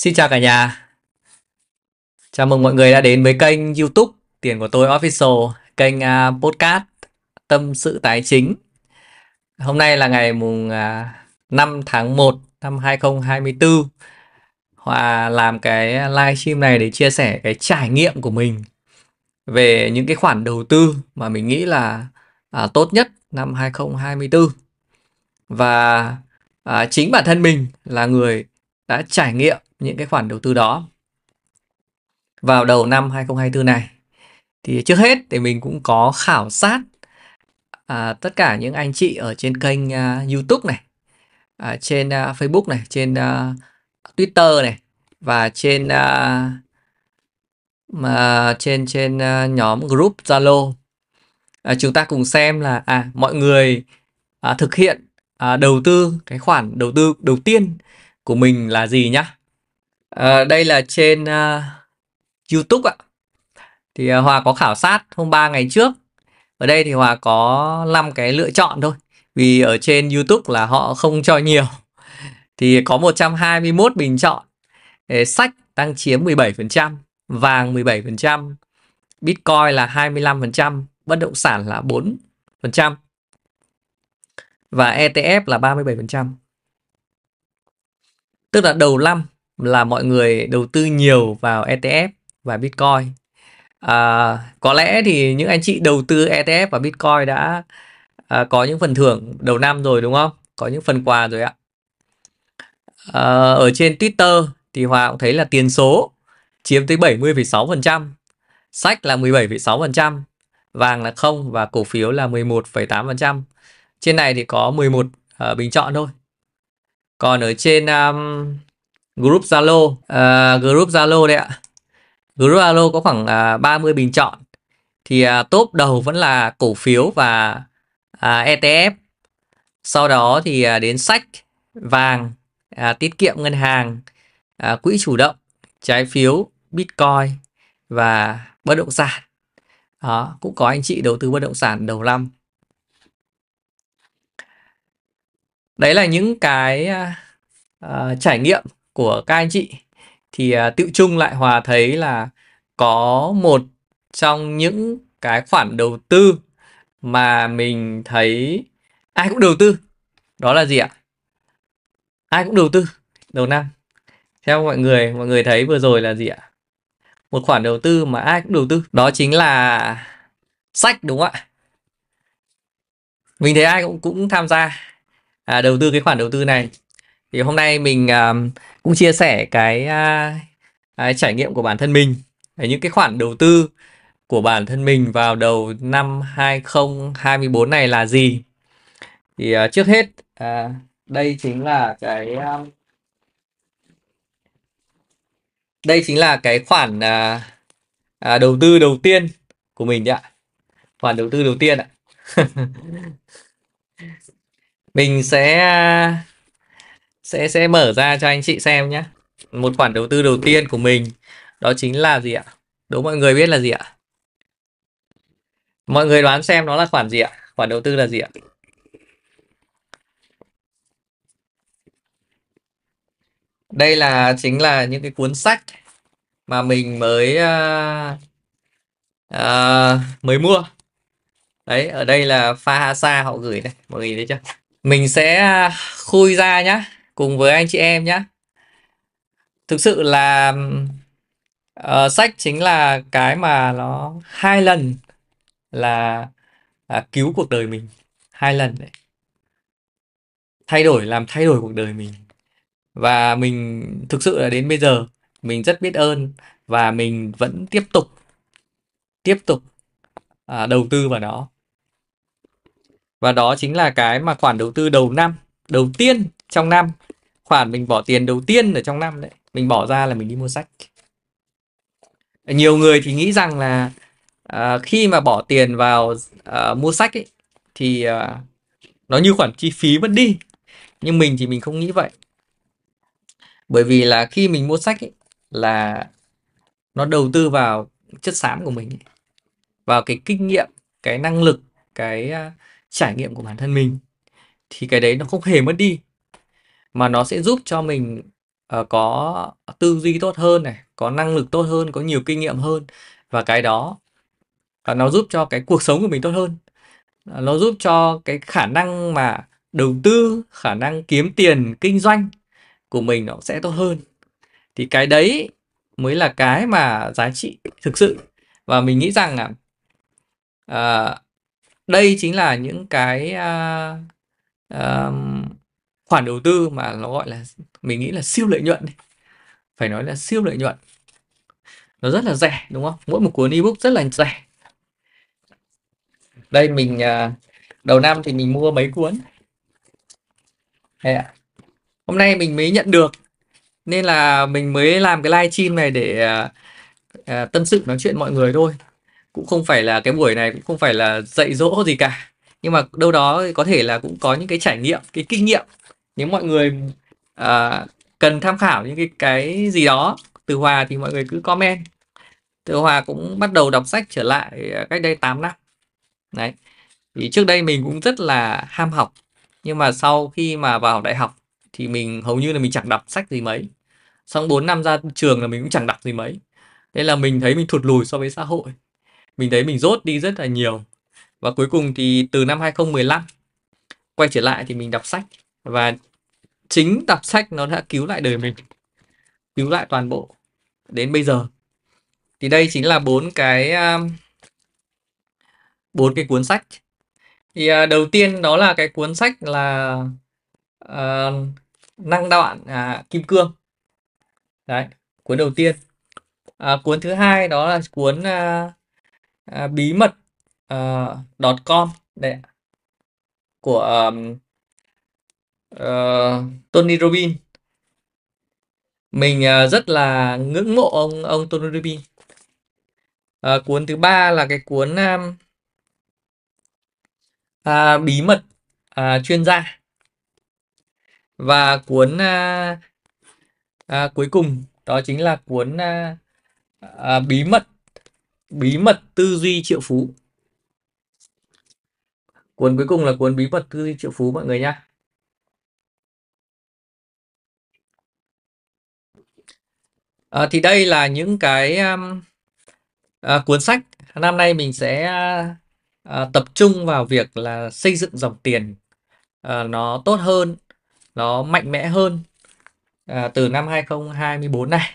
Xin chào cả nhà. Chào mừng mọi người đã đến với kênh YouTube Tiền của tôi Official, kênh uh, podcast Tâm sự tài chính. Hôm nay là ngày mùng à, uh, 5 tháng 1 năm 2024. Hòa làm cái livestream này để chia sẻ cái trải nghiệm của mình về những cái khoản đầu tư mà mình nghĩ là uh, tốt nhất năm 2024. Và uh, chính bản thân mình là người đã trải nghiệm những cái khoản đầu tư đó vào đầu năm 2024 này. Thì trước hết thì mình cũng có khảo sát à, tất cả những anh chị ở trên kênh à, YouTube này, à, trên à, Facebook này, trên à, Twitter này và trên à, mà trên trên à, nhóm group Zalo. À, chúng ta cùng xem là à mọi người à, thực hiện à, đầu tư cái khoản đầu tư đầu tiên của mình là gì nhá. À, đây là trên uh, YouTube ạ. Thì uh, Hòa có khảo sát hôm 3 ngày trước. Ở đây thì Hòa có 5 cái lựa chọn thôi. Vì ở trên YouTube là họ không cho nhiều. Thì có 121 bình chọn. Để sách đang chiếm 17%, vàng 17%, Bitcoin là 25%, bất động sản là 4% và ETF là 37%. Tức là đầu năm là mọi người đầu tư nhiều vào ETF và Bitcoin. À, có lẽ thì những anh chị đầu tư ETF và Bitcoin đã à, có những phần thưởng đầu năm rồi đúng không? Có những phần quà rồi ạ. À, ở trên Twitter thì Hòa cũng thấy là tiền số chiếm tới 70,6%, sách là 17,6%, vàng là không và cổ phiếu là 11,8%. Trên này thì có 11 uh, à, bình chọn thôi. Còn ở trên um, group Zalo. Uh, group Zalo đấy ạ. Group Zalo có khoảng à, uh, 30 bình chọn. Thì uh, top đầu vẫn là cổ phiếu và uh, ETF sau đó thì uh, đến sách vàng uh, tiết kiệm ngân hàng uh, quỹ chủ động trái phiếu Bitcoin và bất động sản. Đó cũng có anh chị đầu tư bất động sản đầu năm. Đấy là những cái uh, trải nghiệm của các anh chị. Thì à, tự chung lại hòa thấy là có một trong những cái khoản đầu tư mà mình thấy ai cũng đầu tư. Đó là gì ạ? Ai cũng đầu tư đầu năm. Theo mọi người mọi người thấy vừa rồi là gì ạ? Một khoản đầu tư mà ai cũng đầu tư. Đó chính là sách đúng không ạ? Mình thấy ai cũng cũng tham gia à, đầu tư cái khoản đầu tư này. Thì hôm nay mình uh, cũng chia sẻ cái uh, trải nghiệm của bản thân mình. Những cái khoản đầu tư của bản thân mình vào đầu năm 2024 này là gì? Thì uh, trước hết uh, đây chính là cái uh, đây chính là cái khoản uh, uh, đầu tư đầu tiên của mình ạ. Khoản đầu tư đầu tiên ạ. Mình sẽ sẽ sẽ mở ra cho anh chị xem nhé một khoản đầu tư đầu tiên của mình đó chính là gì ạ? Đố mọi người biết là gì ạ? Mọi người đoán xem nó là khoản gì ạ? Khoản đầu tư là gì ạ? Đây là chính là những cái cuốn sách mà mình mới uh, uh, mới mua. Đấy ở đây là Fahasa họ gửi này mọi người thấy chưa? Mình sẽ khui ra nhá cùng với anh chị em nhé thực sự là uh, sách chính là cái mà nó hai lần là uh, cứu cuộc đời mình hai lần đấy. Thay đổi làm thay đổi cuộc đời mình. Và mình thực sự là đến bây giờ mình rất biết ơn và mình vẫn tiếp tục tiếp tục uh, đầu tư vào nó. Và đó chính là cái mà khoản đầu tư đầu năm đầu tiên trong năm khoản mình bỏ tiền đầu tiên ở trong năm đấy mình bỏ ra là mình đi mua sách. Nhiều người thì nghĩ rằng là uh, khi mà bỏ tiền vào uh, mua sách ấy, thì uh, nó như khoản chi phí mất đi. Nhưng mình thì mình không nghĩ vậy. Bởi vì là khi mình mua sách ấy, là nó đầu tư vào chất xám của mình ấy, vào cái kinh nghiệm cái năng lực cái uh, trải nghiệm của bản thân mình thì cái đấy nó không hề mất đi mà nó sẽ giúp cho mình uh, có tư duy tốt hơn này, có năng lực tốt hơn, có nhiều kinh nghiệm hơn và cái đó uh, nó giúp cho cái cuộc sống của mình tốt hơn. uh, nó giúp cho cái khả năng mà đầu tư, khả năng kiếm tiền kinh doanh của mình nó sẽ tốt hơn. Thì cái đấy mới là cái mà giá trị thực sự. Và mình nghĩ rằng là uh, đây chính là những cái uh, uh, khoản đầu tư mà nó gọi là mình nghĩ là siêu lợi nhuận phải nói là siêu lợi nhuận. Nó rất là rẻ đúng không? Mỗi một cuốn ebook rất là rẻ. Đây mình à, đầu năm thì mình mua mấy cuốn? Đây ạ. hôm nay mình mới nhận được nên là mình mới làm cái live stream này để à, à, tâm sự nói chuyện mọi người thôi. Cũng không phải là cái buổi này cũng không phải là dạy dỗ gì cả. Nhưng mà đâu đó có thể là cũng có những cái trải nghiệm cái kinh nghiệm nếu mọi người uh, cần tham khảo những cái cái gì đó từ Hòa thì mọi người cứ comment. Từ Hòa cũng bắt đầu đọc sách trở lại à, cách đây 8 năm. Đấy. Thì trước đây mình cũng rất là ham học nhưng mà sau khi mà vào đại học thì mình hầu như là mình chẳng đọc sách gì mấy. Xong 4 năm ra trường là mình cũng chẳng đọc gì mấy. Nên là mình thấy mình thụt lùi so với xã hội. Mình thấy mình rốt đi rất là nhiều. Và cuối cùng thì từ năm 2015 quay trở lại thì mình đọc sách. Và chính tập sách nó đã cứu lại đời mình cứu lại toàn bộ đến bây giờ. Thì đây chính là bốn cái à, bốn cái cuốn sách. Thì à, đầu tiên đó là cái cuốn sách là uh, năng đoạn à, kim cương. Đấy cuốn đầu tiên. À, cuốn thứ hai đó là cuốn à, à, bí mật uh, .com. Đây của um, uh, Tony Robbins. Mình uh, rất là ngưỡng mộ ông ông Tony Robbins. Uh, cuốn thứ ba là cái cuốn um, uh, bí mật uh, chuyên gia. Và cuốn uh, uh, cuối cùng đó chính là cuốn uh, uh, bí mật bí mật tư duy triệu phú. Cuốn cuối cùng là cuốn bí mật tư duy triệu phú mọi người nhá. À, thì đây là những cái um, à, cuốn sách. Năm nay mình sẽ à, tập trung vào việc là xây dựng dòng tiền. À, nó tốt hơn nó mạnh mẽ hơn à, từ năm 2024 này.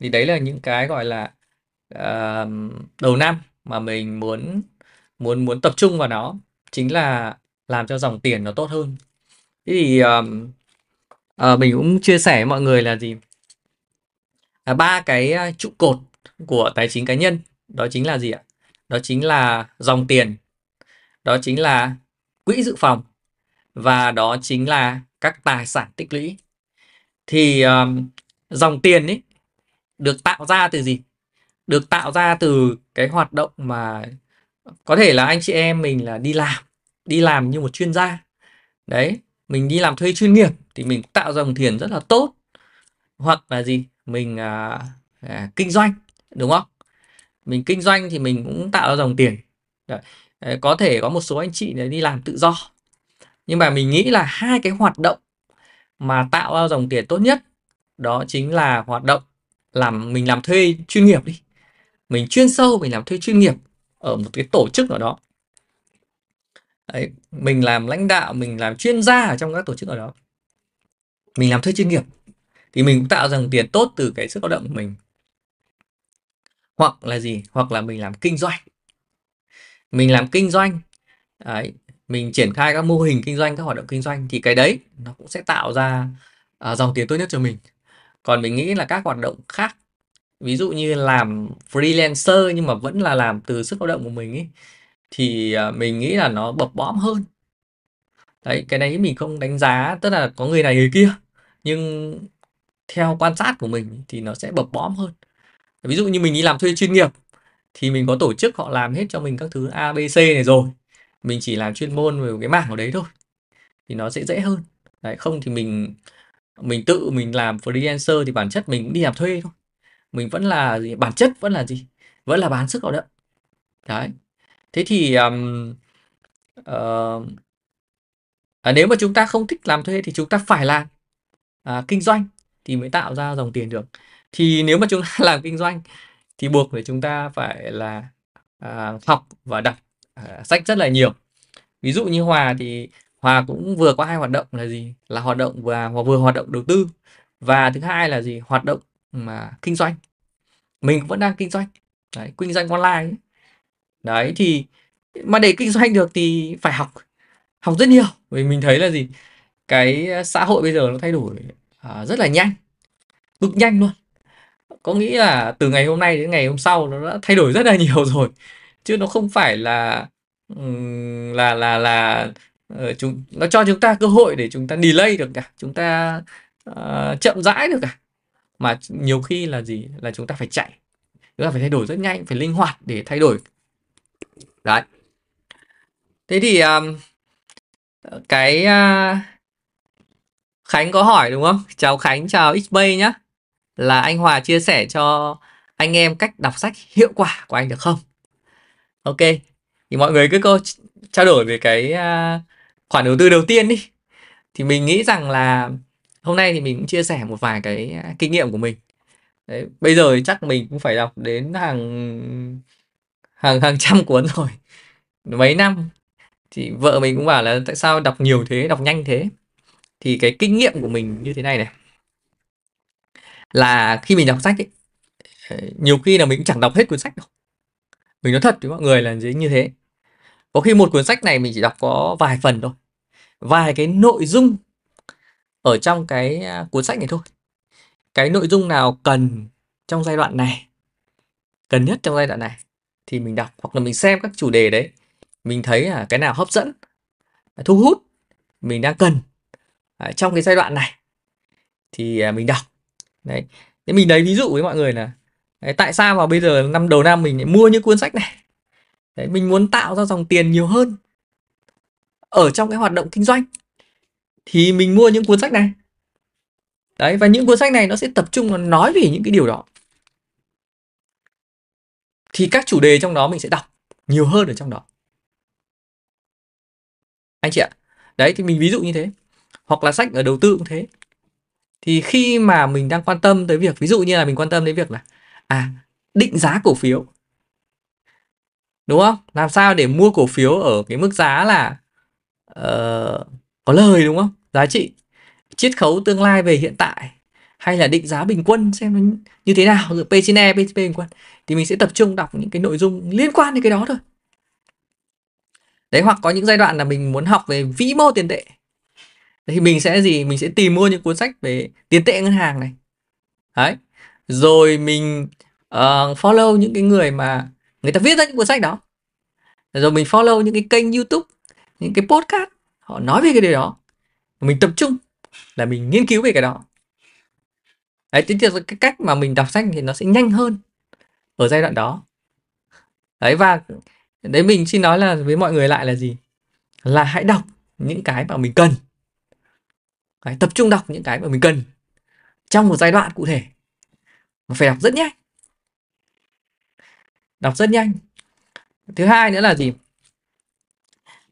Thì đấy là những cái gọi là à, đầu năm mà mình muốn muốn muốn tập trung vào nó chính là làm cho dòng tiền nó tốt hơn. Thế thì um, uh, mình cũng chia sẻ với mọi người là gì? À, ba cái trụ cột của tài chính cá nhân đó chính là gì ạ? Đó chính là dòng tiền đó chính là quỹ dự phòng và đó chính là các tài sản tích lũy. Thì um, dòng tiền ấy được tạo ra từ gì? Được tạo ra từ cái hoạt động mà có thể là anh chị em mình là đi làm đi làm như một chuyên gia. Đấy mình đi làm thuê chuyên nghiệp thì mình tạo dòng tiền rất là tốt. Hoặc là gì? Mình à, à, kinh doanh đúng không? Mình kinh doanh thì mình cũng tạo ra dòng tiền. Đấy. À, có thể có một số anh chị đi làm tự do. Nhưng mà mình nghĩ là hai cái hoạt động mà tạo ra dòng tiền tốt nhất đó chính là hoạt động làm mình làm thuê chuyên nghiệp đi. Mình chuyên sâu mình làm thuê chuyên nghiệp ở một cái tổ chức nào đó. Đấy, mình làm lãnh đạo mình làm chuyên gia ở trong các tổ chức ở đó. Mình làm thuê chuyên nghiệp thì mình cũng tạo ra tiền tốt từ cái sức lao động của mình. Hoặc là gì? Hoặc là mình làm kinh doanh. Mình làm kinh doanh đấy mình triển khai các mô hình kinh doanh các hoạt động kinh doanh thì cái đấy nó cũng sẽ tạo ra uh, dòng tiền tốt nhất cho mình. Còn mình nghĩ là các hoạt động khác ví dụ như làm freelancer nhưng mà vẫn là làm từ sức lao động của mình ấy thì uh, mình nghĩ là nó bập bõm hơn. Đấy cái đấy mình không đánh giá tức là có người này người kia nhưng theo quan sát của mình thì nó sẽ bập bõm hơn. Ví dụ như mình đi làm thuê chuyên nghiệp thì mình có tổ chức họ làm hết cho mình các thứ A B C này rồi. Mình chỉ làm chuyên môn về cái mảng ở đấy thôi thì nó sẽ dễ hơn. Đấy không thì mình mình tự mình làm freelancer thì bản chất mình cũng đi làm thuê thôi. Mình vẫn là gì bản chất vẫn là gì? Vẫn là bán sức lao động. Đấy. Thế thì um, uh, à, nếu mà chúng ta không thích làm thuê thì chúng ta phải làm à, kinh doanh thì mới tạo ra dòng tiền được. Thì nếu mà chúng ta làm kinh doanh thì buộc phải chúng ta phải là à, học và đọc à, sách rất là nhiều. Ví dụ như Hòa thì Hòa cũng vừa có hai hoạt động là gì? Là hoạt động và vừa hoạt động đầu tư. Và thứ hai là gì? Hoạt động mà kinh doanh. Mình vẫn đang kinh doanh. Đấy kinh doanh online ấy. đấy thì mà để kinh doanh được thì phải học. Học rất nhiều. Vì mình thấy là gì? Cái à, xã hội bây giờ nó thay đổi à, rất là nhanh. Cực nhanh luôn. Có nghĩ là từ ngày hôm nay đến ngày hôm sau nó đã thay đổi rất là nhiều rồi. Chứ nó không phải là là là là ờ, chúng nó cho chúng ta cơ hội để chúng ta delay được cả chúng ta uh, chậm rãi được cả. Mà nhiều khi là gì? Là chúng ta phải chạy. Chúng ta phải thay đổi rất nhanh phải linh hoạt để thay đổi. Đấy. Thế thì um, cái uh, Khánh có hỏi đúng không? Chào Khánh chào Xbay nhá. Là anh Hòa chia sẻ cho anh em cách đọc sách hiệu quả của anh được không? Ok thì mọi người cứ câu trao đổi về cái à, khoản đầu tư đầu tiên đi. Thì mình nghĩ rằng là hôm nay thì mình cũng chia sẻ một vài cái à, kinh nghiệm của mình. Đấy, bây giờ thì chắc mình cũng phải đọc đến hàng hàng hàng trăm cuốn rồi. Mấy năm. Thì vợ mình cũng bảo là tại sao đọc nhiều thế đọc nhanh thế? Thì cái kinh nghiệm của mình như thế này này. Là khi mình đọc sách ấy ờ, nhiều khi là mình cũng chẳng đọc hết cuốn sách đâu. Mình nói thật với mọi người là như thế. Có khi một cuốn sách này mình chỉ đọc có vài phần thôi. Vài cái nội dung ở trong cái à, cuốn sách này thôi. Cái nội dung nào cần trong giai đoạn này, cần nhất trong giai đoạn này thì mình đọc, hoặc là mình xem các chủ đề đấy, mình thấy là cái nào hấp dẫn, thu hút, mình đang cần à, trong cái giai đoạn này thì à, mình đọc. Đấy. Thế mình lấy ví dụ với mọi người là đấy, tại sao mà bây giờ năm đầu năm mình lại mua những cuốn sách này? Đấy, mình muốn tạo ra dòng tiền nhiều hơn ở trong cái hoạt động kinh doanh thì mình mua những cuốn sách này. Đấy và những cuốn sách này nó sẽ tập trung nói về những cái điều đó. Thì các chủ đề trong đó mình sẽ đọc nhiều hơn ở trong đó. Anh chị ạ. Đấy thì mình ví dụ như thế hoặc là sách ở đầu tư cũng thế. Thì khi mà mình đang quan tâm tới việc ví dụ như là mình quan tâm đến việc là à định giá cổ phiếu. Đúng không? Làm sao để mua cổ phiếu ở cái mức giá là uh, có lời đúng không? Giá trị chiết khấu tương lai về hiện tại hay là định giá bình quân xem nó như thế nào. Giữa P trên E, P trên P bình quân. Thì mình sẽ tập trung đọc những cái nội dung liên quan đến cái đó thôi. Đấy hoặc có những giai đoạn là mình muốn học về vĩ mô tiền tệ thì mình sẽ gì? Mình sẽ tìm mua những cuốn sách về tiền tệ ngân hàng này. Đấy. Rồi mình uh, follow những cái người mà người ta viết ra những cuốn sách đó. Rồi mình follow những cái kênh youtube những cái podcast họ nói về cái điều đó. Mình tập trung là mình nghiên cứu về cái đó. Đấy chính là cái cách mà mình đọc sách thì nó sẽ nhanh hơn ở giai đoạn đó. Đấy và đấy mình xin nói là với mọi người lại là gì? Là hãy đọc những cái mà mình cần đấy, tập trung đọc những cái mà mình cần. Trong một giai đoạn cụ thể. Mà phải đọc rất nhanh. Đọc rất nhanh. Thứ hai nữa là gì?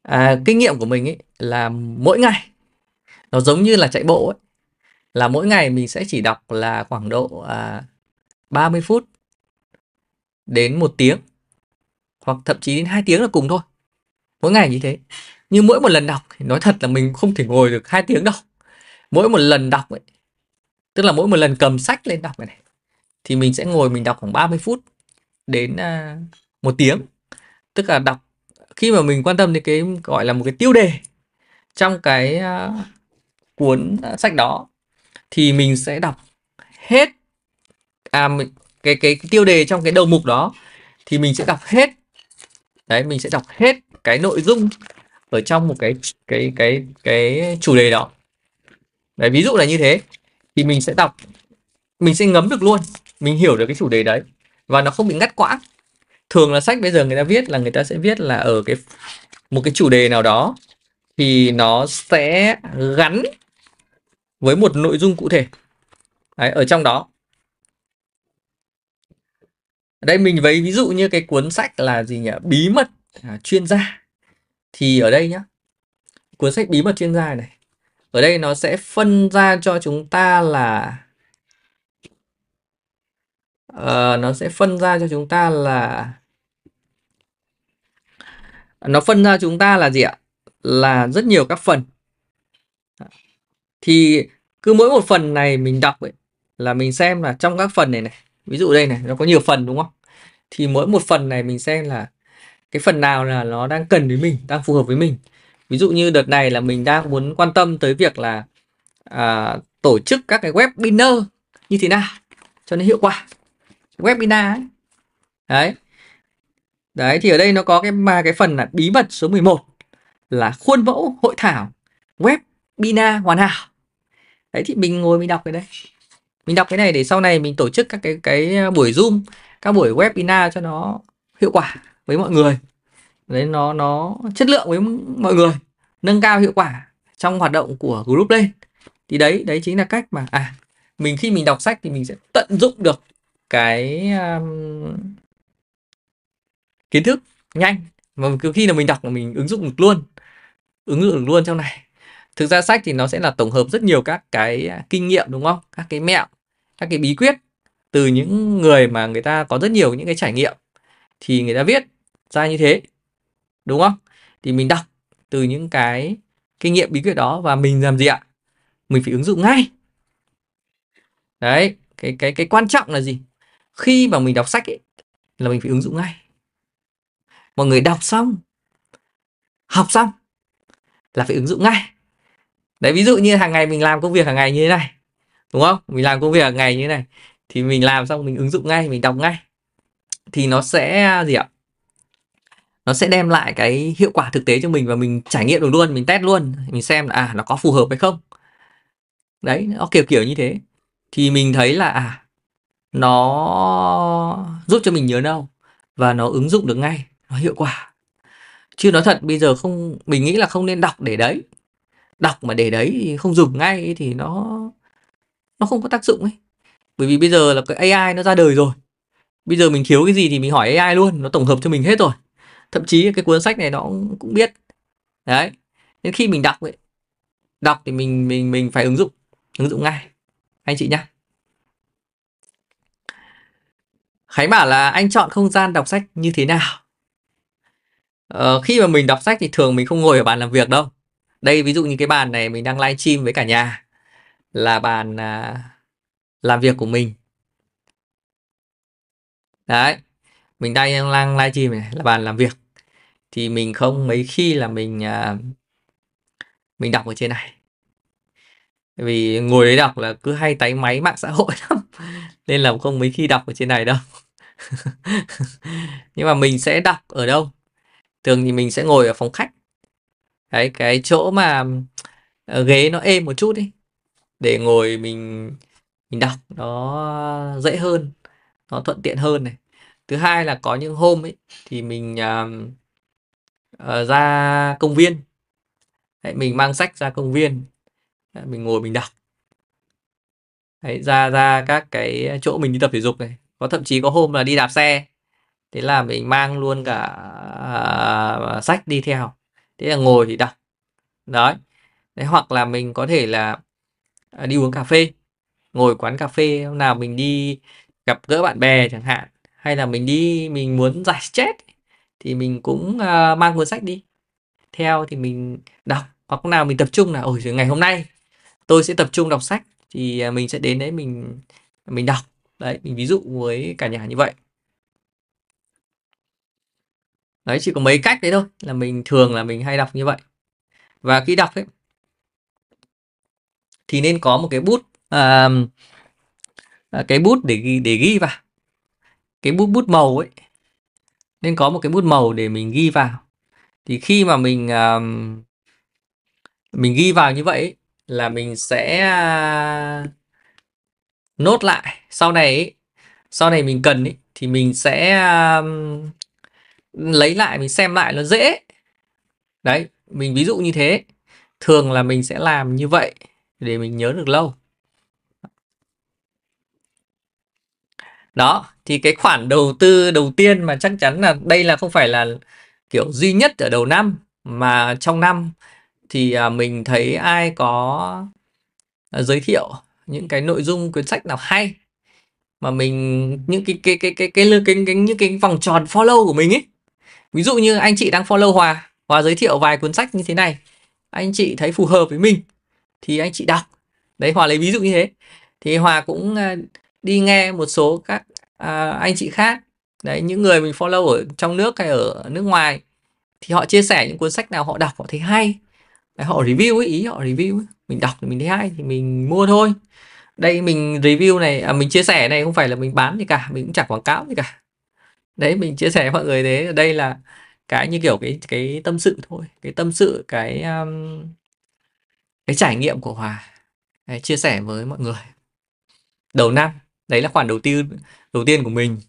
À, kinh nghiệm của mình ấy là mỗi ngày nó giống như là chạy bộ ấy là mỗi ngày mình sẽ chỉ đọc là khoảng độ à, 30 phút đến một tiếng hoặc thậm chí đến hai tiếng là cùng thôi. Mỗi ngày như thế. Nhưng mỗi một lần đọc thì nói thật là mình không thể ngồi được hai tiếng đâu mỗi một lần đọc ấy tức là mỗi một lần cầm sách lên đọc này, thì mình sẽ ngồi mình đọc khoảng 30 phút đến uh, một tiếng. Tức là đọc khi mà mình quan tâm đến cái gọi là một cái tiêu đề trong cái uh, cuốn à, sách đó thì mình sẽ đọc hết à cái, cái cái tiêu đề trong cái đầu mục đó thì mình sẽ đọc hết. Đấy mình sẽ đọc hết cái nội dung ở trong một cái cái cái cái chủ đề đó đấy ví dụ là như thế thì mình sẽ đọc. Mình sẽ ngấm được luôn mình hiểu được cái chủ đề đấy và nó không bị ngắt quãng. Thường là sách bây giờ người ta viết là người ta sẽ viết là ở cái một cái chủ đề nào đó thì nó sẽ gắn với một nội dung cụ thể. Đấy, ở trong đó. Đây mình lấy ví dụ như cái cuốn sách là gì nhỉ? Bí mật à, chuyên gia. Thì ở đây nhá. Cuốn sách bí mật chuyên gia này ở đây nó sẽ phân ra cho chúng ta là uh, nó sẽ phân ra cho chúng ta là nó phân ra chúng ta là gì ạ? Là rất nhiều các phần. Thì cứ mỗi một phần này mình đọc ấy là mình xem là trong các phần này này, ví dụ đây này, nó có nhiều phần đúng không? Thì mỗi một phần này mình xem là cái phần nào là nó đang cần với mình, đang phù hợp với mình. Ví dụ như đợt này là mình đang muốn quan tâm tới việc là à, tổ chức các cái webinar như thế nào cho nó hiệu quả. Webinar ấy. Đấy. Đấy thì ở đây nó có cái ba cái phần là bí mật số 11 là khuôn mẫu hội thảo webinar hoàn hảo. Đấy thì mình ngồi mình đọc cái đây. Mình đọc cái này để sau này mình tổ chức các cái cái buổi Zoom, các buổi webinar cho nó hiệu quả với mọi người. Đấy nó nó chất lượng với mọi người, nâng cao hiệu quả trong hoạt động của group lên. Thì đấy, đấy chính là cách mà à mình khi mình đọc sách thì mình sẽ tận dụng được cái um, kiến thức nhanh. Mà cứ khi là mình đọc là mình ứng dụng được luôn ứng dụng được luôn trong này. Thực ra sách thì nó sẽ là tổng hợp rất nhiều các cái à, kinh nghiệm đúng không? Các cái mẹo các cái bí quyết từ những người mà người ta có rất nhiều những cái trải nghiệm thì người ta viết ra như thế đúng không? Thì mình đọc từ những cái kinh nghiệm, bí quyết đó và mình làm gì ạ? Mình phải ứng dụng ngay. Đấy, cái cái cái quan trọng là gì? Khi mà mình đọc sách ấy, là mình phải ứng dụng ngay. Mọi người đọc xong, học xong là phải ứng dụng ngay. Đấy, ví dụ như hàng ngày mình làm công việc hàng ngày như thế này, đúng không? Mình làm công việc hàng ngày như thế này, thì mình làm xong mình ứng dụng ngay, mình đọc ngay. Thì nó sẽ à, gì ạ? Nó sẽ đem lại cái hiệu quả thực tế cho mình và mình trải nghiệm được luôn, mình test luôn, mình xem là à nó có phù hợp hay không. Đấy, nó kiểu kiểu như thế. Thì mình thấy là à nó giúp cho mình nhớ lâu và nó ứng dụng được ngay, nó hiệu quả. Chứ nói thật, bây giờ không, mình nghĩ là không nên đọc để đấy. Đọc mà để đấy thì không dùng ngay thì nó nó không có tác dụng ấy. Bởi vì bây giờ là cái AI nó ra đời rồi. Bây giờ mình thiếu cái gì thì mình hỏi AI luôn, nó tổng hợp cho mình hết rồi thậm chí cái cuốn sách này nó cũng biết. Đấy. Nên khi mình đọc ấy đọc thì mình mình mình phải ứng dụng ứng dụng ngay. Anh chị nhá. Khánh bảo là anh chọn không gian đọc sách như thế nào? Ờ, khi mà mình đọc sách thì thường mình không ngồi ở bàn làm việc đâu. Đây ví dụ như cái bàn này mình đang live stream với cả nhà là bàn à, làm việc của mình. Đấy mình đang đang livestream này là bàn làm việc. Thì mình không mấy khi là mình uh, mình đọc ở trên này. Vì ngồi đấy đọc là cứ hay tái máy mạng xã hội lắm. Nên là không mấy khi đọc ở trên này đâu. Nhưng mà mình sẽ đọc ở đâu? Thường thì mình sẽ ngồi ở phòng khách. Đấy cái chỗ mà ờ, ghế nó êm một chút đi để ngồi mình mình đọc. Nó dễ hơn nó thuận tiện hơn này thứ hai là có những hôm ấy thì mình uh, uh, ra công viên. Đấy, mình mang sách ra công viên. Đấy, mình ngồi mình đọc. Đấy, ra ra các cái chỗ mình đi tập thể dục này. Có thậm chí có hôm là đi đạp xe. Thế là mình mang luôn cả uh, sách đi theo. Thế là ngồi thì đọc. Đấy. đấy hoặc là mình có thể là ờ, đi uống cà phê. Ngồi quán cà phê hôm nào mình đi gặp gỡ bạn bè chẳng hạn hay là mình đi mình muốn giải stress thì mình cũng uh, mang cuốn sách đi. Theo thì mình đọc hoặc nào mình tập trung là ôi ngày hôm nay tôi sẽ tập trung đọc sách. Thì ờ, mình sẽ đến đấy mình mình đọc. Đấy mình ví dụ với cả nhà như vậy. Đấy chỉ có mấy cách đấy thôi là mình thường là mình hay đọc như vậy. Và khi đọc ấy thì nên có một cái bút à, cái bút để ghi để ghi vào cái bút bút màu ấy nên có một cái bút màu để mình ghi vào. Thì khi mà mình uh, mình ghi vào như vậy ấy, là mình sẽ uh, nốt lại. Sau này ấy, sau này mình cần ấy, thì mình sẽ uh, lấy lại mình xem lại nó dễ. Đấy mình ví dụ như thế. Thường là mình sẽ làm như vậy để mình nhớ được lâu. Đó thì cái khoản đầu tư đầu tiên mà chắc chắn là đây là không phải là kiểu duy nhất ở đầu năm mà trong năm thì à, mình thấy ai có à, giới thiệu những cái nội dung quyển sách nào hay mà mình những cái cái cái cái cái, cái, cái, cái những cái vòng tròn follow của mình ấy. Ví dụ như anh chị đang follow Hòa Hòa giới thiệu vài cuốn sách như thế này anh chị thấy phù hợp với mình thì anh chị đọc. Đấy Hòa lấy ví dụ như thế. Thì Hòa cũng à, đi nghe một số các à, anh chị khác. Đấy những người mình follow ở trong nước hay ở nước ngoài thì họ chia sẻ những cuốn sách nào họ đọc họ thấy hay. Đấy, họ review ấy, ý họ review ấy. mình đọc thì mình thấy hay thì mình mua thôi. Đây mình review này à, mình chia sẻ này không phải là mình bán gì cả mình cũng chẳng quảng cáo gì cả. Đấy mình chia sẻ với mọi người thế đây là cái như kiểu cái cái tâm sự thôi. Cái tâm sự cái um, cái trải nghiệm của hòa. Đấy, chia sẻ với mọi người. Đầu năm đấy là khoản đầu tư đầu tiên của mình.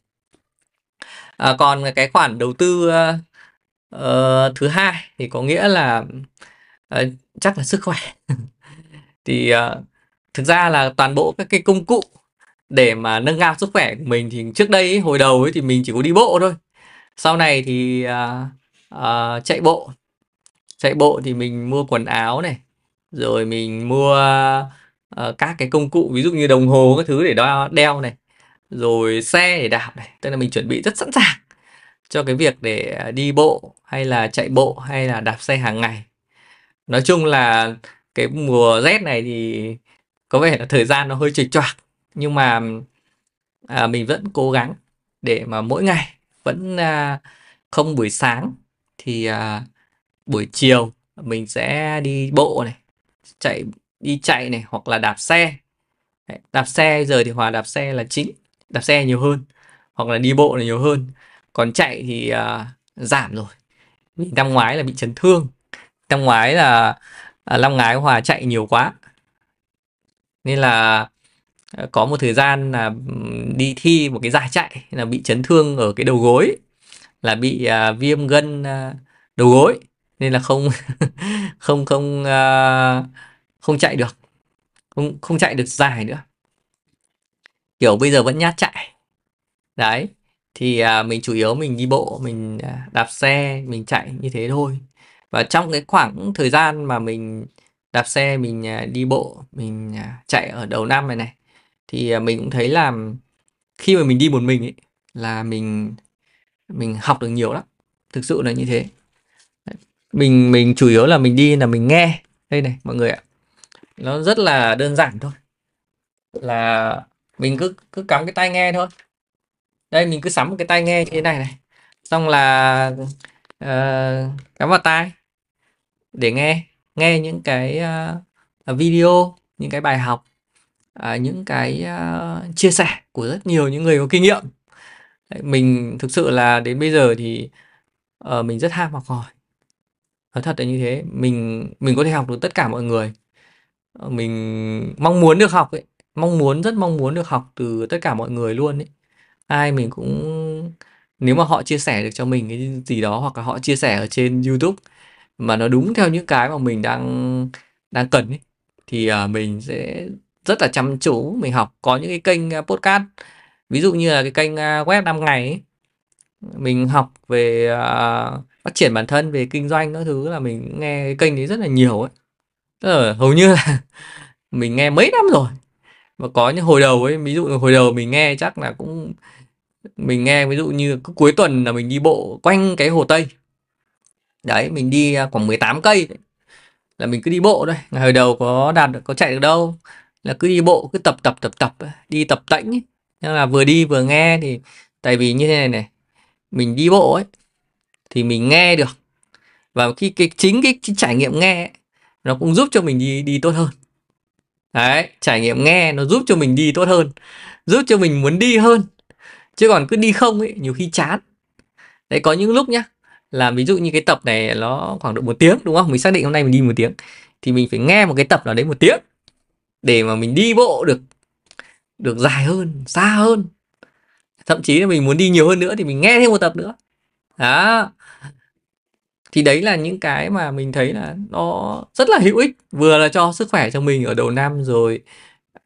À, còn cái khoản đầu tư uh, thứ hai thì có nghĩa là uh, chắc là sức khỏe. Thì uh, thực ra là toàn bộ các cái công cụ để mà nâng cao sức khỏe của mình thì trước đây ấy, hồi đầu ấy thì mình chỉ có đi bộ thôi. Sau này thì uh, uh, chạy bộ. Chạy bộ thì mình mua quần áo này rồi mình mua uh, các cái công cụ ví dụ như đồng hồ các thứ để đo, đeo này rồi xe để đạp này tức là mình chuẩn bị rất sẵn sàng cho cái việc để à, đi bộ hay là chạy bộ hay là đạp xe hàng ngày. Nói chung là cái mùa rét này thì có vẻ là thời gian nó hơi trịch choạc nhưng mà à, mình vẫn cố gắng để mà mỗi ngày vẫn à, không buổi sáng thì à, buổi chiều mình sẽ đi bộ này chạy đi chạy này hoặc là đạp xe. Đạp xe giờ thì hòa đạp xe là chính đạp xe nhiều hơn hoặc là đi bộ là nhiều hơn. Còn chạy thì uh, giảm rồi. Vì năm ngoái là bị chấn thương. Năm ngoái là uh, năm ngoái hòa chạy nhiều quá. Nên là uh, có một thời gian là đi thi một cái giải chạy là bị chấn thương ở cái đầu gối là bị uh, viêm gân uh, đầu gối. Nên là không không không uh, không chạy được. Không không chạy được dài nữa kiểu bây giờ vẫn nhát chạy. Đấy thì à, mình chủ yếu mình đi bộ mình à, đạp xe mình chạy như thế thôi. Và trong cái khoảng thời gian mà mình đạp xe mình à, đi bộ mình à, chạy ở đầu năm này này thì à, mình cũng thấy là khi mà mình đi một mình ấy là mình mình học được nhiều lắm. Thực sự là như thế. Mình mình chủ yếu là mình đi là mình nghe. Đây này mọi người ạ. Nó rất là đơn giản thôi. Là mình cứ cứ cắm cái tai nghe thôi. Đây mình cứ sắm cái tai nghe như thế này này. Xong là uh, cắm vào tai để nghe nghe những cái uh, video những cái bài học uh, những cái uh, chia sẻ của rất nhiều những người có kinh nghiệm. Đấy, mình thực sự là đến bây giờ thì uh, mình rất ham học hỏi. Nói thật là như thế mình mình có thể học được tất cả mọi người. Mình mong muốn được học ấy mong muốn rất mong muốn được học từ tất cả mọi người luôn ấy. Ai mình cũng nếu mà họ chia sẻ được cho mình cái gì đó hoặc là họ chia sẻ ở trên YouTube mà nó đúng theo những cái mà mình đang đang cần ấy thì uh, mình sẽ rất là chăm chú mình học. Có những cái kênh ờ, podcast ví dụ như là cái kênh ờ, web 5 ngày ấy, mình học về uh, phát triển bản thân về kinh doanh các thứ là mình nghe cái kênh đấy rất là nhiều ấy. Tức là hầu như là mình nghe mấy năm rồi và có những hồi đầu ấy ví dụ hồi đầu mình nghe chắc là cũng mình nghe ví dụ như cứ cuối tuần là mình đi bộ quanh cái hồ Tây. Đấy mình đi à, khoảng 18 cây là mình cứ đi bộ thôi. Ngày hồi đầu có đạt được có chạy được đâu. Là cứ đi bộ cứ tập tập tập tập à, đi tập tĩnh nhưng là vừa đi vừa nghe thì tại vì như thế này này mình đi bộ ấy thì mình nghe được. Và khi cái chính cái, cái trải nghiệm nghe ấy, nó cũng giúp cho mình đi đi tốt hơn đấy, trải nghiệm nghe nó giúp cho mình đi tốt hơn, giúp cho mình muốn đi hơn. Chứ còn cứ đi không ấy, nhiều khi chán. Đấy, có những lúc nhá, là ví dụ như cái tập này nó khoảng độ một tiếng, đúng không? Mình xác định hôm nay mình đi một tiếng, thì mình phải nghe một cái tập nào đấy một tiếng để mà mình đi bộ được được dài hơn, xa hơn. Thậm chí là mình muốn đi nhiều hơn nữa thì mình nghe thêm một tập nữa. Đó thì đấy là những cái mà mình thấy là nó rất là hữu ích vừa là cho sức khỏe cho mình ở đầu năm rồi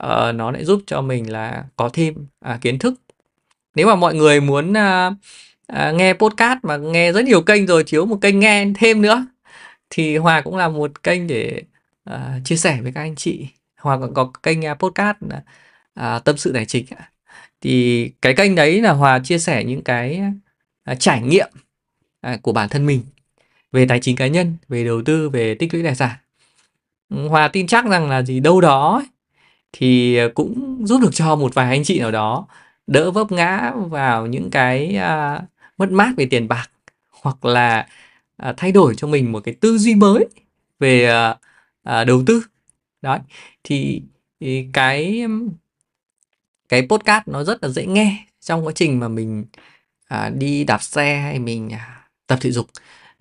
uh, nó lại giúp cho mình là có thêm uh, kiến thức. Nếu mà mọi người muốn uh, uh, nghe podcast mà nghe rất nhiều kênh rồi thiếu một kênh nghe thêm nữa thì hòa cũng là một kênh để uh, chia sẻ với các anh chị. Hòa còn có kênh uh, podcast uh, tâm sự tài chính thì cái kênh đấy là Hòa chia sẻ những cái à, trải nghiệm à, của bản thân mình về tài chính cá nhân, về đầu tư, về tích lũy tài sản. Ừ, Hòa tin chắc rằng là gì? Đâu đó thì cũng giúp được cho một vài anh chị nào đó đỡ vấp ngã vào những cái à, mất mát về tiền bạc hoặc là à, thay đổi cho mình một cái tư duy mới về à, à, đầu tư. Đấy thì, thì cái cái podcast nó rất là dễ nghe trong quá trình mà mình à, đi đạp xe hay mình à, tập thể dục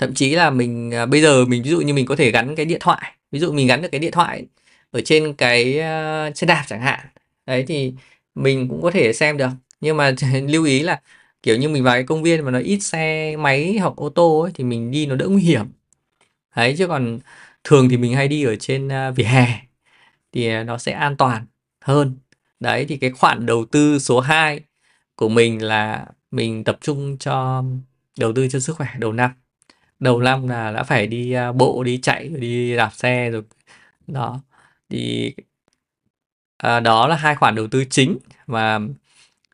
thậm chí là mình à, bây giờ mình ví dụ như mình có thể gắn cái điện thoại ví dụ mình gắn được cái điện thoại ở trên cái à, uh, xe đạp chẳng hạn. Đấy thì mình cũng có thể xem được. Nhưng mà lưu ý là kiểu như mình vào cái công viên mà nó ít xe máy hoặc ô tô ấy, thì mình đi nó đỡ nguy hiểm. Đấy chứ còn thường thì mình hay đi ở trên uh, vỉa hè thì nó sẽ an toàn hơn. Đấy thì cái khoản đầu tư số 2 của mình là mình tập trung cho đầu tư cho sức khỏe đầu năm đầu năm là đã phải đi à, bộ đi chạy đi đạp xe rồi đó thì à, đó là hai khoản đầu tư chính mà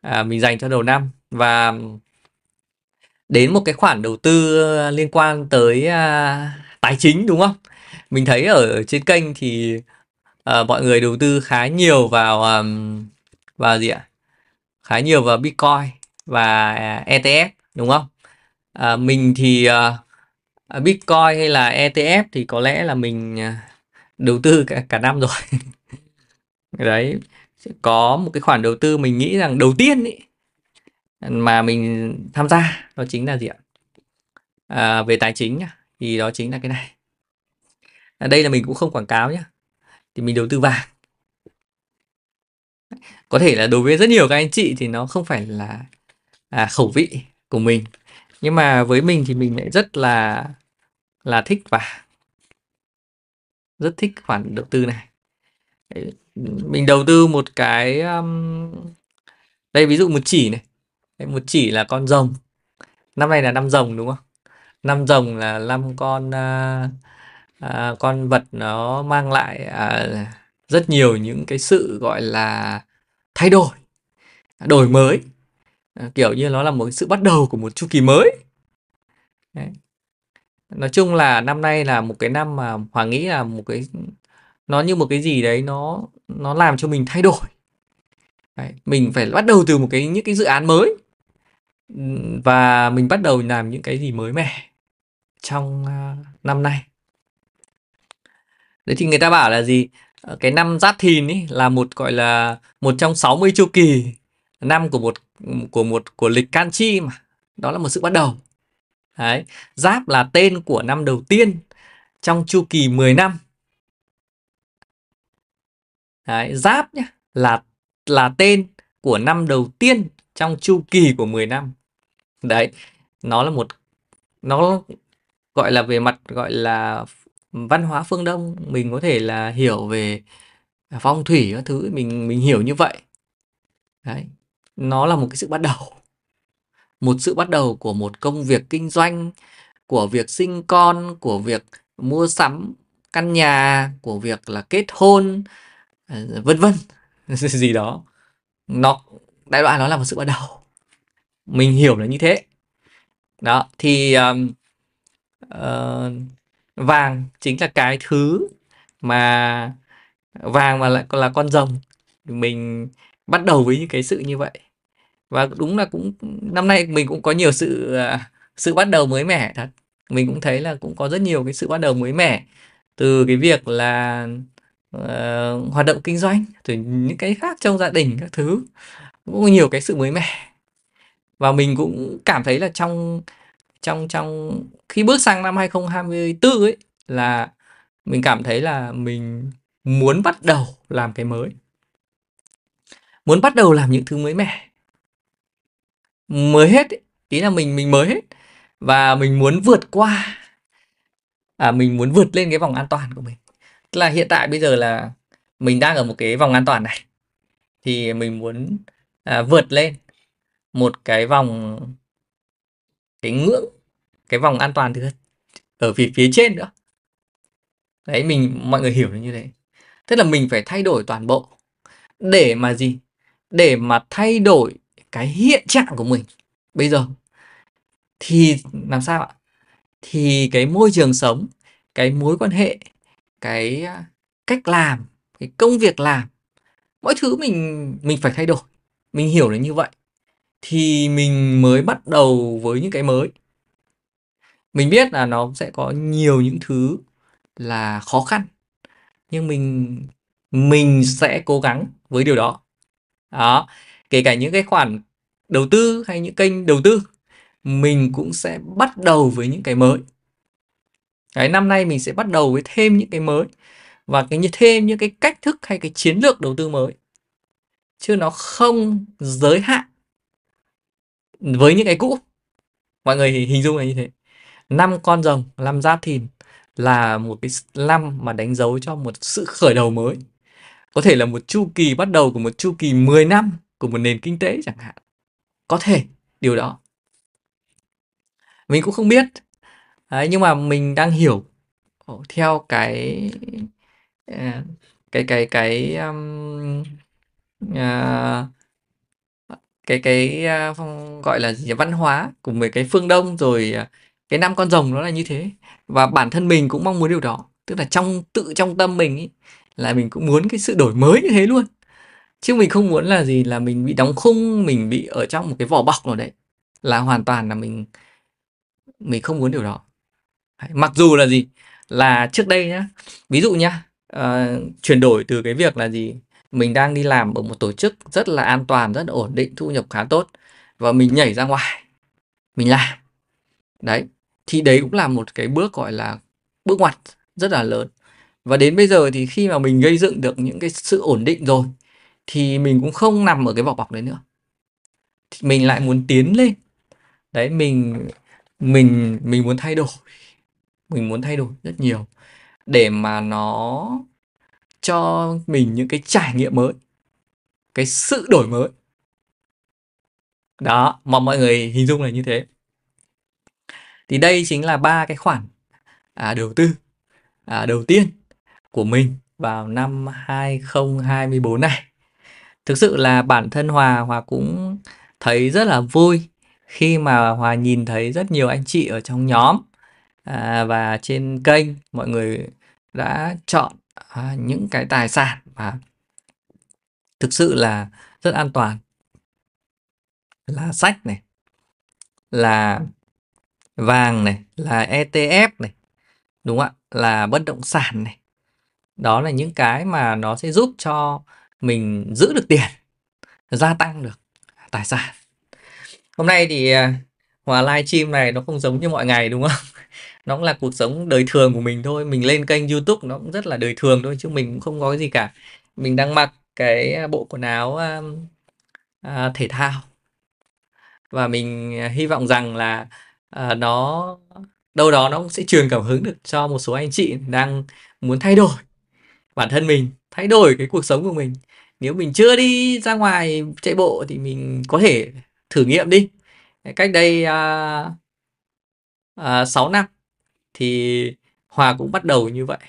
à, mình dành cho đầu năm và đến một cái khoản đầu tư à, liên quan tới à, tài chính đúng không? Mình thấy ở trên kênh thì à, mọi người đầu tư khá nhiều vào um, vào gì ạ? Khá nhiều vào Bitcoin và ETF đúng không? À, mình thì uh, À, Bitcoin hay là ETF thì có lẽ là mình à, đầu tư cả, cả năm rồi. Đấy có một cái khoản đầu tư mình nghĩ rằng đầu tiên ý, mà mình tham gia đó chính là gì ạ? À, về tài chính nhá thì đó chính là cái này. À, đây là mình cũng không quảng cáo nhá thì mình đầu tư vàng. Có thể là đối với rất nhiều các anh chị thì nó không phải là à, khẩu vị của mình nhưng mà với mình thì mình lại rất là là thích vàng rất thích khoản đầu tư này. Mình đầu tư một cái um... đây ví dụ một chỉ này. Đây, một chỉ là con rồng. Năm nay là năm rồng đúng không? Năm rồng là năm con uh, uh, con vật nó mang lại uh, rất nhiều những cái sự gọi là thay đổi đổi mới. Uh, kiểu như nó là một sự bắt đầu của một chu kỳ mới. Đấy nói chung là năm nay là một cái năm mà Hoàng nghĩ là một cái nó như một cái gì đấy nó nó làm cho mình thay đổi. Đấy, mình phải bắt đầu từ một cái những cái dự án mới. Và mình bắt đầu làm những cái gì mới mẻ trong à, năm nay. Đấy thì người ta bảo là gì? Ờ, cái năm giáp thìn ấy là một gọi là một trong 60 chu kỳ. Năm của một của một của lịch can chi mà. Đó là một sự bắt đầu. Đấy. Giáp là tên của năm đầu tiên trong chu kỳ 10 năm. Đấy. Giáp nhé là là tên của năm đầu tiên trong chu kỳ của 10 năm. Đấy, nó là một nó gọi là về mặt gọi là văn hóa phương Đông, mình có thể là hiểu về phong thủy các thứ mình mình hiểu như vậy. Đấy. Nó là một cái sự bắt đầu một sự bắt đầu của một công việc kinh doanh của việc sinh con của việc mua sắm căn nhà của việc là kết hôn ờ, vân vân. Gì đó. Nó đại loại nó là một sự bắt đầu. Mình hiểu là như thế. Đó thì um, uh, vàng chính là cái thứ mà vàng mà lại còn là con rồng. Mình bắt đầu với những cái sự như vậy và đúng là cũng năm nay mình cũng có nhiều sự à, sự bắt đầu mới mẻ thật. Mình cũng thấy là cũng có rất nhiều cái sự bắt đầu mới mẻ từ cái việc là uh, hoạt động kinh doanh từ những cái khác trong gia đình các thứ. Cũng có nhiều cái sự mới mẻ. Và mình cũng cảm thấy là trong trong trong khi bước sang năm 2024 ấy là mình cảm thấy là mình muốn bắt đầu làm cái mới. Muốn bắt đầu làm những thứ mới mẻ mới hết ý. Là mình mình mới hết. Và mình muốn vượt qua. À mình muốn vượt lên cái vòng an toàn của mình. Tức là hiện tại bây giờ là mình đang ở một cái vòng an toàn này. Thì mình muốn à, vượt lên một cái vòng cái ngưỡng cái vòng an toàn thứ ở phía phía trên nữa. Đấy mình mọi người hiểu như thế. Tức là mình phải thay đổi toàn bộ. Để mà gì? Để mà thay đổi cái hiện trạng của mình bây giờ thì làm sao ạ? Thì cái môi trường sống, cái mối quan hệ, cái à, cách làm, cái công việc làm, mọi thứ mình mình phải thay đổi. Mình hiểu là như vậy thì mình mới bắt đầu với những cái mới. Mình biết là nó sẽ có nhiều những thứ là khó khăn nhưng mình mình sẽ cố gắng với điều đó. Đó, kể cả những cái khoản đầu tư hay những kênh đầu tư mình cũng sẽ bắt đầu với những cái mới. Đấy, năm nay mình sẽ bắt đầu với thêm những cái mới và cái như thêm những cái cách thức hay cái chiến lược đầu tư mới. Chứ nó không giới hạn với những cái cũ. Mọi người hình dung là như thế. Năm con rồng, năm giáp thìn là một cái năm mà đánh dấu cho một sự khởi đầu mới. Có thể là một chu kỳ bắt đầu của một chu kỳ 10 năm của một nền kinh tế chẳng hạn. Có thể điều đó. Mình cũng không biết. Đấy, nhưng mà mình đang hiểu theo ờ, cái cái cái ờ, cái cái um, uh, cái cái uh, gọi là gì văn hóa của mấy cái phương Đông rồi uh, cái năm con rồng nó là như thế và bản thân mình cũng mong muốn điều đó tức là trong tự trong tâm mình ý, là mình cũng muốn cái sự đổi mới như thế luôn chứ mình không muốn là gì là mình bị đóng khung mình bị ở trong một cái vỏ bọc nào đấy. Là hoàn toàn là mình mình không muốn điều đó. Mặc dù là gì là trước đây nhá ví dụ nhá uh, chuyển đổi từ cái việc là gì mình đang đi làm ở một tổ chức rất là an toàn rất là ổn định thu nhập khá tốt và mình nhảy ra ngoài mình làm. Đấy thì đấy cũng là một cái bước gọi là bước ngoặt rất là lớn. Và đến bây giờ thì khi mà mình gây dựng được những cái sự ổn định rồi thì mình cũng không nằm ở cái vỏ bọc đấy nữa. Thì mình lại muốn tiến lên. Đấy mình mình mình muốn thay đổi. Mình muốn thay đổi rất nhiều để mà nó cho mình những cái trải nghiệm mới cái sự đổi mới. Đó mà mọi người hình dung là như thế. Thì đây chính là ba cái khoản à, đầu tư à, đầu tiên của mình vào năm 2024 này thực sự là bản thân Hòa Hòa cũng thấy rất là vui khi mà Hòa nhìn thấy rất nhiều anh chị ở trong nhóm. À, và trên kênh mọi người đã chọn à, những cái tài sản và thực sự là rất an toàn. Là sách này là vàng này là ETF này đúng không ạ? Là bất động sản này. Đó là những cái mà nó sẽ giúp cho mình giữ được tiền, gia tăng được tài sản. Hôm nay thì à, hòa live stream này nó không giống như mọi ngày, đúng không? Nó cũng là cuộc sống đời thường của mình thôi. Mình lên kênh youtube nó cũng rất là đời thường thôi, chứ mình cũng không có gì cả. Mình đang mặc cái à, bộ quần áo à, thể thao. Và mình hy vọng rằng là nó, đâu đó nó cũng sẽ truyền cảm hứng được cho một số anh chị đang muốn thay đổi bản thân mình, thay đổi cái cuộc sống của mình nếu mình chưa đi ra ngoài chạy bộ thì mình có thể thử nghiệm đi. Cách đây uh, uh, 6 năm thì Hòa cũng bắt đầu như vậy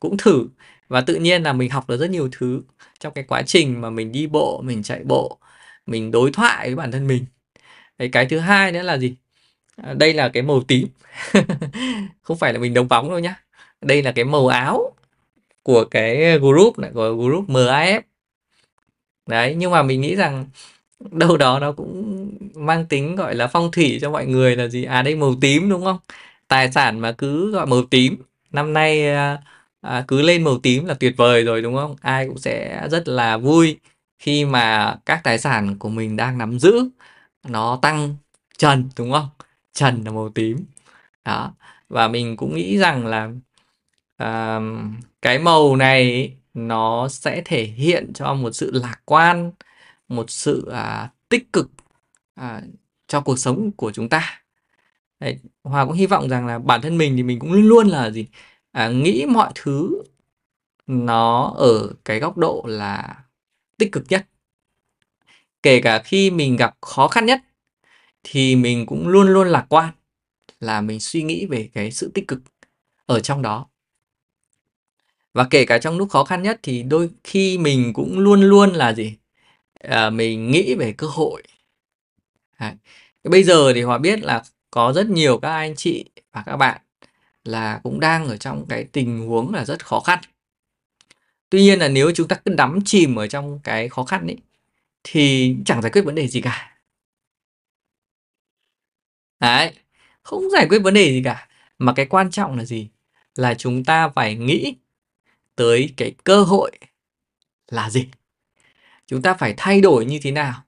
cũng thử. Và tự nhiên là mình học được rất nhiều thứ trong cái quá trình mà mình đi bộ mình chạy bộ mình đối thoại với bản thân mình. Cái, cái thứ hai nữa là gì? À, đây là cái màu tím. Không phải là mình đóng bóng đâu nhá. Đây là cái màu áo của cái group này của group MAF đấy nhưng mà mình nghĩ rằng đâu đó nó cũng mang tính gọi là phong thủy cho mọi người là gì? À đây màu tím đúng không? Tài sản mà cứ gọi màu tím. Năm nay à, à, cứ lên màu tím là tuyệt vời rồi đúng không? Ai cũng sẽ rất là vui khi mà các tài sản của mình đang nắm giữ nó tăng trần đúng không? Trần là màu tím. Đó và mình cũng nghĩ rằng là à, cái màu này nó sẽ thể hiện cho một sự lạc quan một sự à, tích cực à, cho cuộc sống của chúng ta. Đấy, Hòa cũng hy vọng rằng là bản thân mình thì mình cũng luôn luôn là gì? À, nghĩ mọi thứ nó ở cái góc độ là tích cực nhất. Kể cả khi mình gặp khó khăn nhất thì mình cũng luôn luôn lạc quan là mình suy nghĩ về cái sự tích cực ở trong đó và kể cả trong lúc khó khăn nhất thì đôi khi mình cũng luôn luôn là gì à, mình nghĩ về cơ hội à, Bây giờ thì Hòa biết là có rất nhiều các anh chị và các bạn là cũng đang ở trong cái tình huống là rất khó khăn. Tuy nhiên là nếu chúng ta cứ đắm chìm ở trong cái khó khăn ấy thì chẳng giải quyết vấn đề gì cả. Đấy, không giải quyết vấn đề gì cả. Mà cái quan trọng là gì? Là chúng ta phải nghĩ tới cái cơ hội là gì? Chúng ta phải thay đổi như thế nào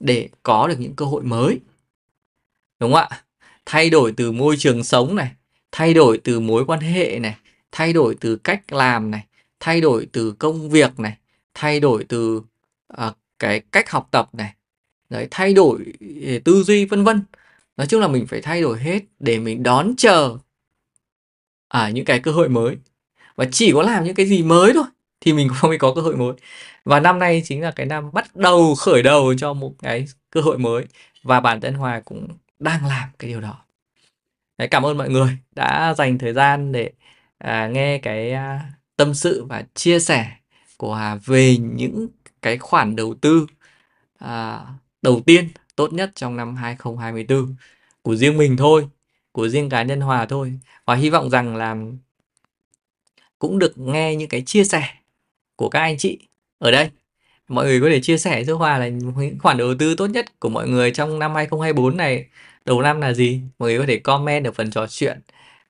để có được những cơ hội mới? Đúng không ạ? Thay đổi từ môi trường sống này, thay đổi từ mối quan hệ này, thay đổi từ cách làm này, thay đổi từ công việc này, thay đổi từ uh, cái cách học tập này, đấy, thay đổi ờ, tư duy vân vân. Nói chung là mình phải thay đổi hết để mình đón chờ à, những cái cơ hội mới. Và chỉ có làm những cái gì mới thôi thì mình mới có cơ hội mới. Và năm nay chính là cái năm bắt đầu khởi đầu cho một cái cơ hội mới và bản thân Hòa cũng đang làm cái điều đó. Đấy, cảm ơn mọi người đã dành thời gian để à, nghe cái à, tâm sự và chia sẻ của Hòa về những cái khoản đầu tư à, đầu tiên tốt nhất trong năm 2024 của riêng mình thôi, của riêng cá nhân Hòa thôi. Và hy vọng rằng là cũng được nghe những cái chia sẻ của các anh chị ở đây. Mọi người có thể chia sẻ với Hòa là những khoản đầu tư tốt nhất của mọi người trong năm 2024 này đầu năm là gì? Mọi người có thể comment ở phần trò chuyện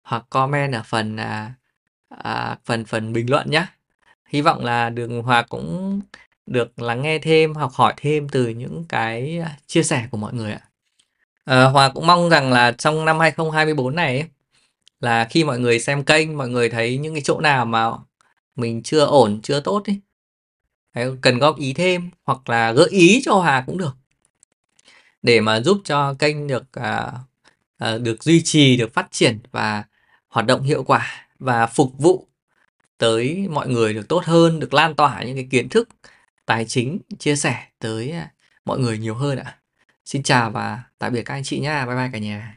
hoặc comment ở phần à, à, phần phần bình luận nhé. Hy vọng là đường Hòa cũng được lắng nghe thêm, học hỏi thêm từ những cái chia sẻ của mọi người ạ. À, Hòa cũng mong rằng là trong năm 2024 này ấy, là khi mọi người xem kênh, mọi người thấy những cái chỗ nào mà mình chưa ổn, chưa tốt ấy, đấy, cần góp ý thêm hoặc là gợi ý cho Hòa cũng được để mà giúp cho kênh được à, à, được duy trì, được phát triển và hoạt động hiệu quả và phục vụ tới mọi người được tốt hơn, được lan tỏa những cái kiến thức tài chính chia sẻ tới à, mọi người nhiều hơn ạ. Xin chào và tạm biệt các anh chị nha. Bye bye cả nhà.